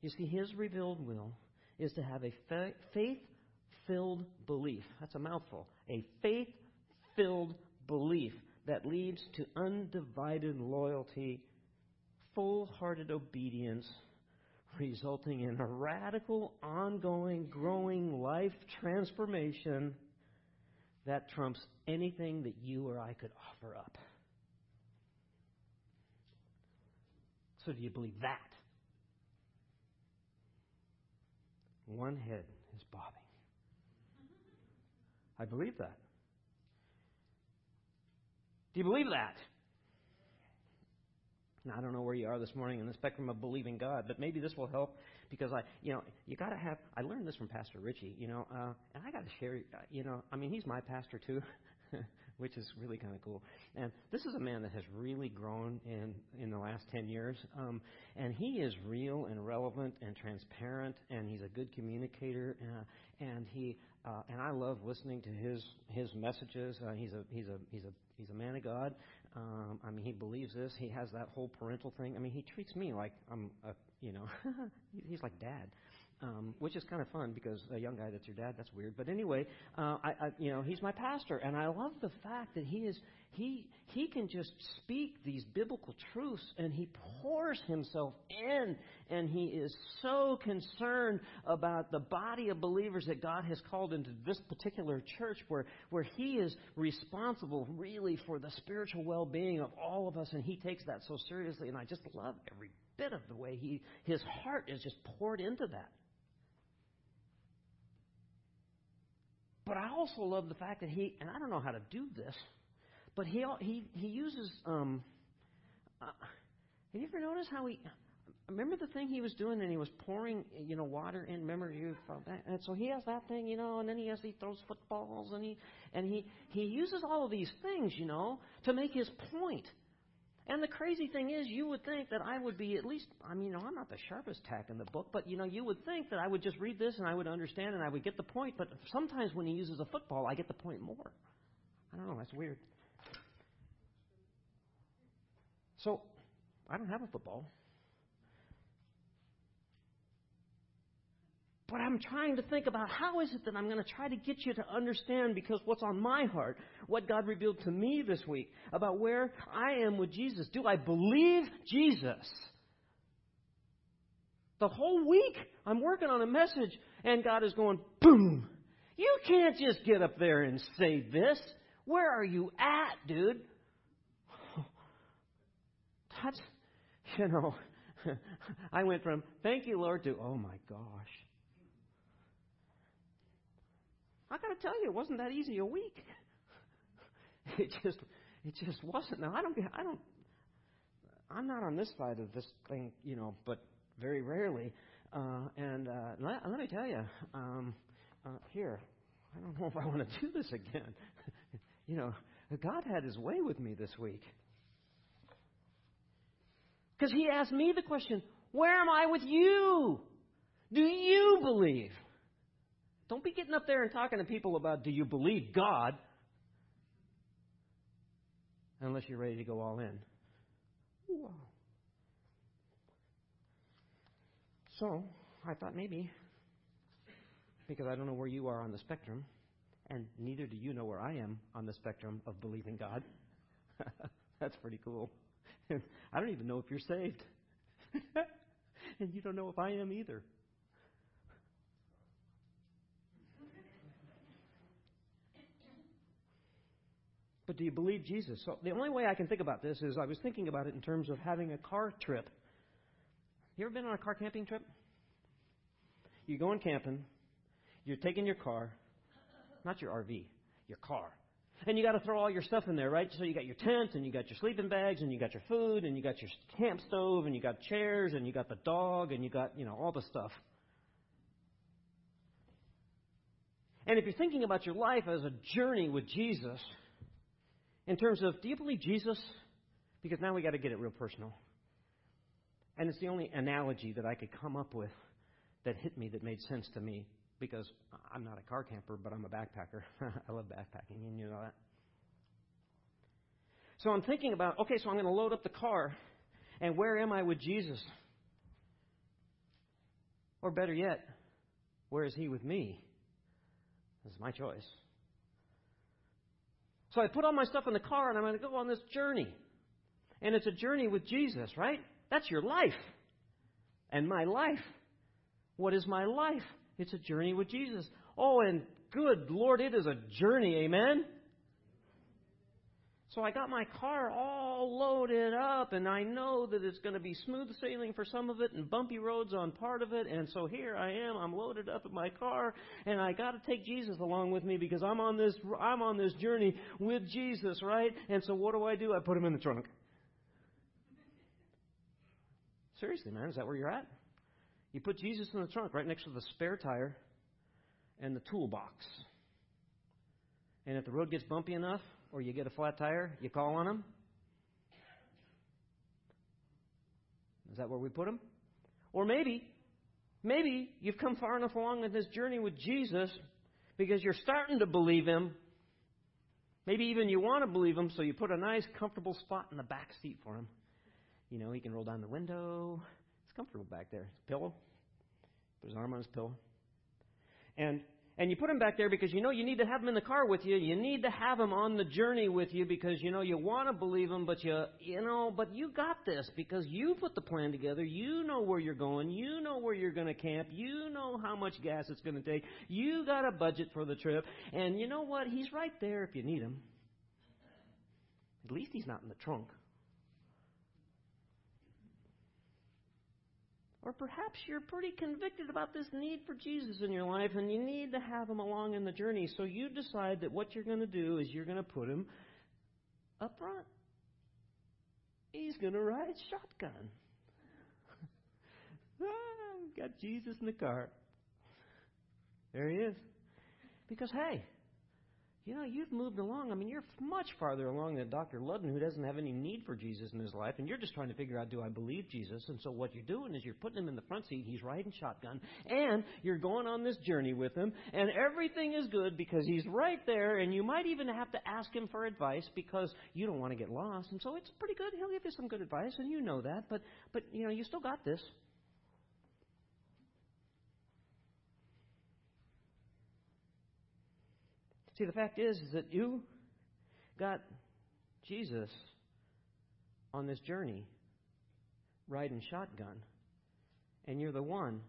You see, His revealed will is to have a faith filled belief. That's a mouthful. A faith filled belief that leads to undivided loyalty, full hearted obedience, resulting in a radical, ongoing, growing life transformation that trumps anything that you or I could offer up. So, do you believe that? One head is bobbing. I believe that. Do you believe that? Now, I don't know where you are this morning in the spectrum of believing God, but maybe this will help because I, you know, you got to have. I learned this from Pastor Richie, you know, uh, and I got to share. Uh, you know, I mean, he's my pastor too. which is really kind of cool. And this is a man that has really grown in in the last ten years, um, and he is real and relevant and transparent, and he's a good communicator, uh, and he uh, and I love listening to his his messages. Uh, he's a he's a he's a he's a man of God. Um, I mean, he believes this. He has that whole parental thing. I mean, he treats me like I'm a you know he's like dad um, which is kind of fun because a young guy that's your dad, that's weird. But anyway, uh, I, I, you know, he's my pastor, and I love the fact that he is he he can just speak these biblical truths, and he pours himself in, and he is so concerned about the body of believers that God has called into this particular church, where where he is responsible really for the spiritual well-being of all of us, and he takes that so seriously, and I just love every bit of the way he his heart is just poured into that. But I also love the fact that he, and I don't know how to do this, but he he he uses. Um, uh, have you ever noticed how he? Remember the thing he was doing, and he was pouring, you know, water in. Remember you? And so he has that thing, you know, and then he has he throws footballs, and he and he he uses all of these things, you know, to make his point. And the crazy thing is, you would think that I would be at least, I mean, I'm not the sharpest tack in the book, but you know, you would think that I would just read this and I would understand and I would get the point, but sometimes when he uses a football, I get the point more. I don't know, that's weird. So, I don't have a football. But I'm trying to think about how is it that I'm going to try to get you to understand because what's on my heart, what God revealed to me this week about where I am with Jesus. Do I believe Jesus? The whole week I'm working on a message and God is going, boom. You can't just get up there and say this. Where are you at, dude? That's, you know, I went from thank you, Lord, to oh my gosh. I got to tell you, it wasn't that easy a week. It just, it just wasn't. Now I don't, I don't, I'm not on this side of this thing, you know, but very rarely. Uh, and uh, let, let me tell you, um, uh, here, I don't know if I want to do this again. you know, God had His way with me this week. Because He asked me the question, Where am I with you? Do you believe? Don't be getting up there and talking to people about do you believe God unless you're ready to go all in. Whoa. So, I thought maybe, because I don't know where you are on the spectrum, and neither do you know where I am on the spectrum of believing God. That's pretty cool. I don't even know if you're saved. and you don't know if I am either. But do you believe Jesus? So the only way I can think about this is I was thinking about it in terms of having a car trip. You ever been on a car camping trip? You're going camping, you're taking your car, not your RV, your car. And you got to throw all your stuff in there, right? So you got your tent, and you got your sleeping bags, and you got your food, and you got your camp stove, and you got chairs, and you got the dog, and you got, you know, all the stuff. And if you're thinking about your life as a journey with Jesus, in terms of do you believe Jesus? Because now we got to get it real personal. And it's the only analogy that I could come up with that hit me that made sense to me because I'm not a car camper, but I'm a backpacker. I love backpacking, and you know that. So I'm thinking about, okay, so I'm going to load up the car, and where am I with Jesus? Or better yet, where is he with me? This is my choice. So I put all my stuff in the car and I'm going to go on this journey. And it's a journey with Jesus, right? That's your life. And my life. What is my life? It's a journey with Jesus. Oh, and good Lord, it is a journey, amen? So I got my car all loaded up, and I know that it's going to be smooth sailing for some of it and bumpy roads on part of it. And so here I am. I'm loaded up in my car, and I got to take Jesus along with me because I'm on this I'm on this journey with Jesus, right? And so what do I do? I put him in the trunk. Seriously, man, is that where you're at? You put Jesus in the trunk right next to the spare tire and the toolbox. And if the road gets bumpy enough, or you get a flat tire, you call on him. Is that where we put him? Or maybe, maybe you've come far enough along in this journey with Jesus because you're starting to believe Him. Maybe even you want to believe Him, so you put a nice, comfortable spot in the back seat for Him. You know, he can roll down the window. Comfortable back there. Pillow. Put his arm on his pillow. And and you put him back there because you know you need to have him in the car with you. You need to have him on the journey with you because you know you want to believe him, but you you know, but you got this because you put the plan together. You know where you're going. You know where you're going to camp. You know how much gas it's going to take. You got a budget for the trip, and you know what? He's right there if you need him. At least he's not in the trunk. Or perhaps you're pretty convicted about this need for Jesus in your life and you need to have him along in the journey. So you decide that what you're going to do is you're going to put him up front. He's going to ride shotgun. ah, got Jesus in the car. There he is. Because, hey, you know, you've moved along. I mean, you're much farther along than Dr. Ludden, who doesn't have any need for Jesus in his life, and you're just trying to figure out, do I believe Jesus? And so what you're doing is you're putting him in the front seat. He's riding shotgun, and you're going on this journey with him, and everything is good because he's right there, and you might even have to ask him for advice because you don't want to get lost. And so it's pretty good. He'll give you some good advice, and you know that. But but you know, you still got this. See, the fact is, is that you got Jesus on this journey riding shotgun, and you're the one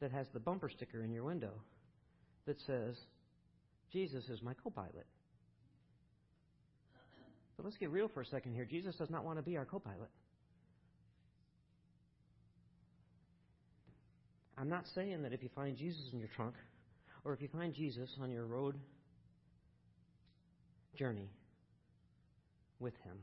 that has the bumper sticker in your window that says, Jesus is my co pilot. But let's get real for a second here. Jesus does not want to be our co pilot. I'm not saying that if you find Jesus in your trunk, or if you find Jesus on your road journey with Him.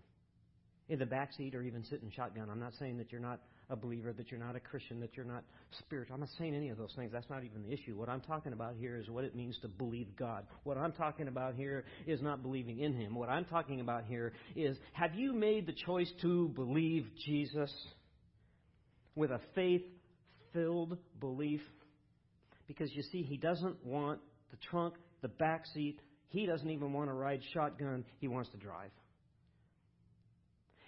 In the back seat or even sitting shotgun. I'm not saying that you're not a believer, that you're not a Christian, that you're not spiritual. I'm not saying any of those things. That's not even the issue. What I'm talking about here is what it means to believe God. What I'm talking about here is not believing in Him. What I'm talking about here is have you made the choice to believe Jesus with a faith filled belief? Because you see, He doesn't want the trunk, the back seat, he doesn't even want to ride shotgun, he wants to drive.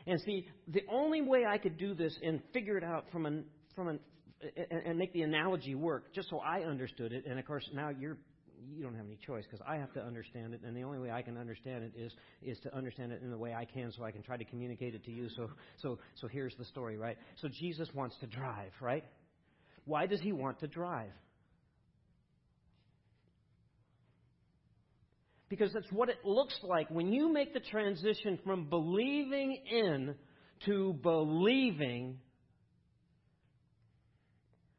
And see, the only way I could do this and figure it out from an from an and make the analogy work, just so I understood it, and of course now you're you don't have any choice because I have to understand it, and the only way I can understand it is is to understand it in the way I can, so I can try to communicate it to you. So so so here's the story, right? So Jesus wants to drive, right? Why does he want to drive? Because that's what it looks like when you make the transition from believing in to believing.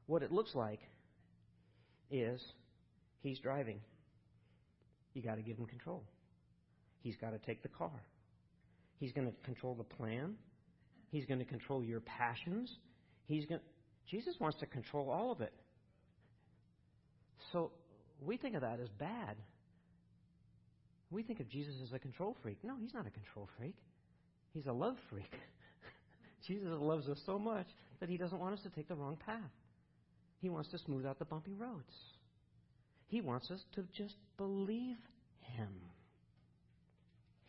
What it looks like is he's driving. You got to give him control. He's got to take the car. He's going to control the plan. He's going to control your passions. He's going Jesus wants to control all of it. So we think of that as bad. We think of Jesus as a control freak. No, he's not a control freak. He's a love freak. Jesus loves us so much that he doesn't want us to take the wrong path. He wants to smooth out the bumpy roads. He wants us to just believe him.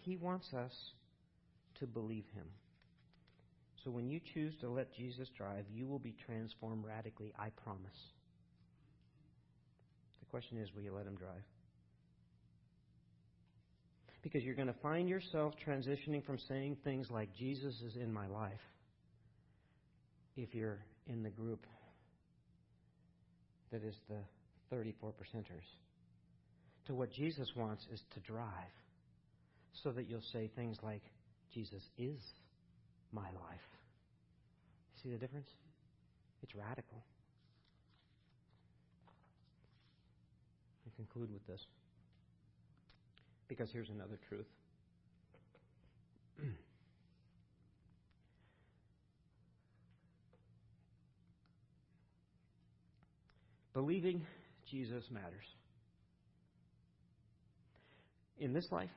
He wants us to believe him. So when you choose to let Jesus drive, you will be transformed radically, I promise. The question is will you let him drive? Because you're going to find yourself transitioning from saying things like, Jesus is in my life, if you're in the group that is the 34 percenters, to what Jesus wants is to drive so that you'll say things like, Jesus is my life. See the difference? It's radical. I conclude with this. Because here's another truth. Believing Jesus matters. In this life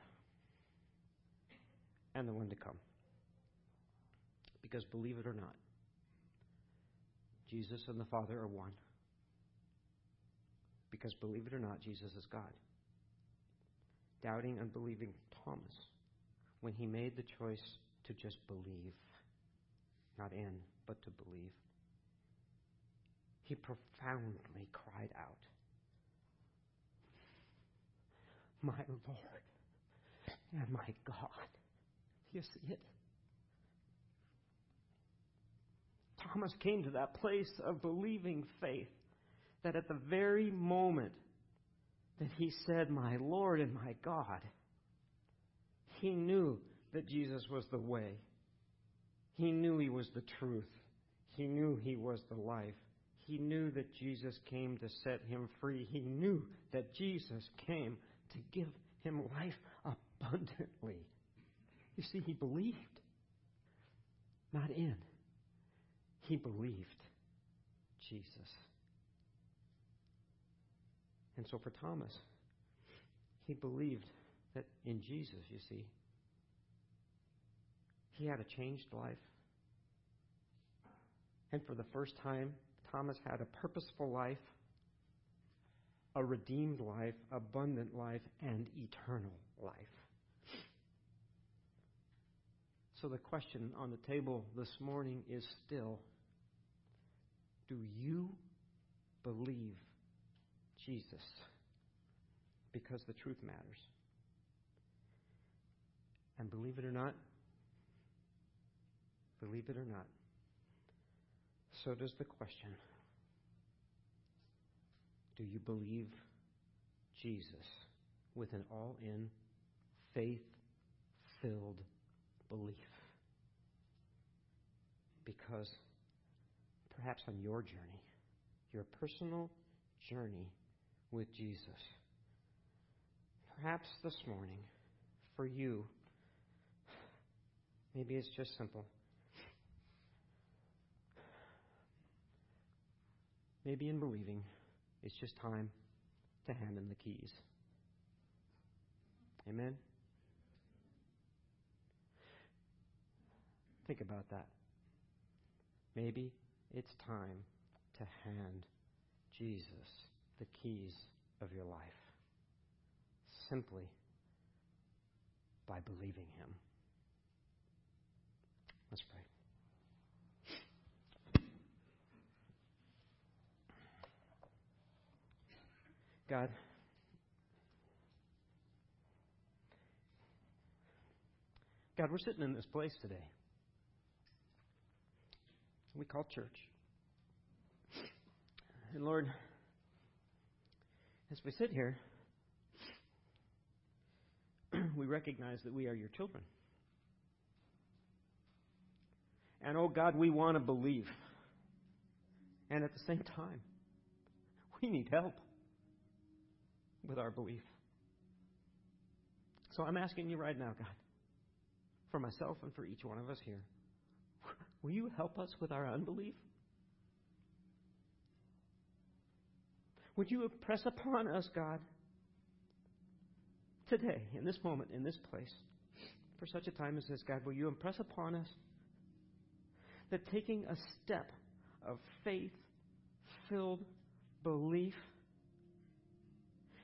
and the one to come. Because believe it or not, Jesus and the Father are one. Because believe it or not, Jesus is God. Doubting, unbelieving Thomas, when he made the choice to just believe, not in, but to believe, he profoundly cried out, My Lord and my God. You see it? Thomas came to that place of believing faith that at the very moment that he said, My Lord and my God, he knew that Jesus was the way. He knew he was the truth. He knew he was the life. He knew that Jesus came to set him free. He knew that Jesus came to give him life abundantly. You see, he believed, not in. He believed Jesus. And so for Thomas, he believed that in Jesus, you see, he had a changed life. And for the first time, Thomas had a purposeful life, a redeemed life, abundant life, and eternal life. So the question on the table this morning is still do you believe Jesus? Because the truth matters. And believe it or not, believe it or not, so does the question Do you believe Jesus with an all in, faith filled belief? Because perhaps on your journey, your personal journey with Jesus. Perhaps this morning, for you, maybe it's just simple. Maybe in believing, it's just time to hand him the keys. Amen? Think about that. Maybe it's time to hand Jesus the keys of your life simply by believing Him. Let's pray. God, God, we're sitting in this place today we call church. And Lord, as we sit here, we recognize that we are your children. And oh God, we want to believe. And at the same time, we need help with our belief. So I'm asking you right now, God, for myself and for each one of us here. Will you help us with our unbelief? Would you impress upon us, God, today, in this moment, in this place, for such a time as this, God, will you impress upon us that taking a step of faith filled belief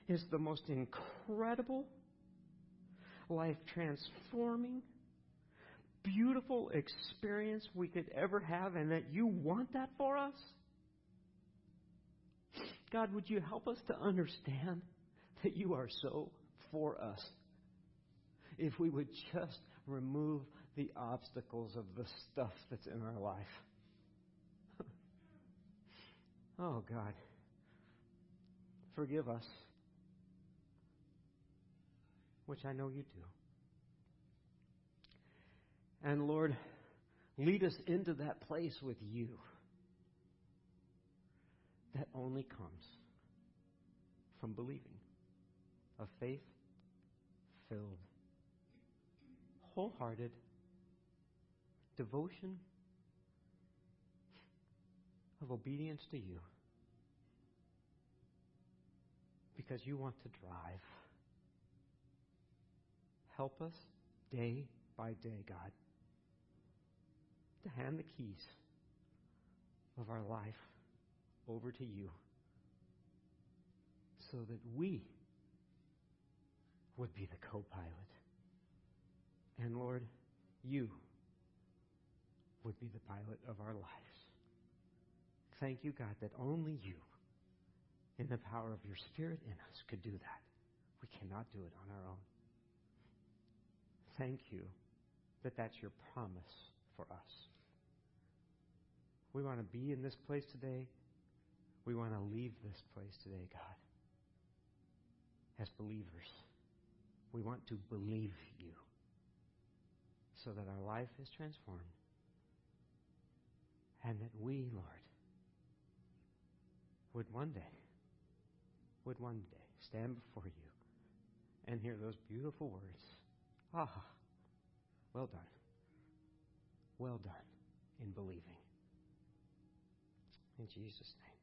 is the most incredible, life transforming, beautiful experience we could ever have and that you want that for us? God, would you help us to understand that you are so for us? If we would just remove the obstacles of the stuff that's in our life. oh, God. Forgive us, which I know you do. And Lord, lead us into that place with you that only comes from believing, a faith filled, wholehearted devotion of obedience to you because you want to drive. Help us day by day, God, to hand the keys of our life over to you so that we would be the co pilot. And Lord, you would be the pilot of our lives. Thank you, God, that only you, in the power of your Spirit in us, could do that. We cannot do it on our own. Thank you that that's your promise for us. We want to be in this place today. We want to leave this place today, God, as believers. We want to believe you so that our life is transformed and that we, Lord, would one day, would one day stand before you and hear those beautiful words. Ah, well done. Well done in believing. In Jesus' name.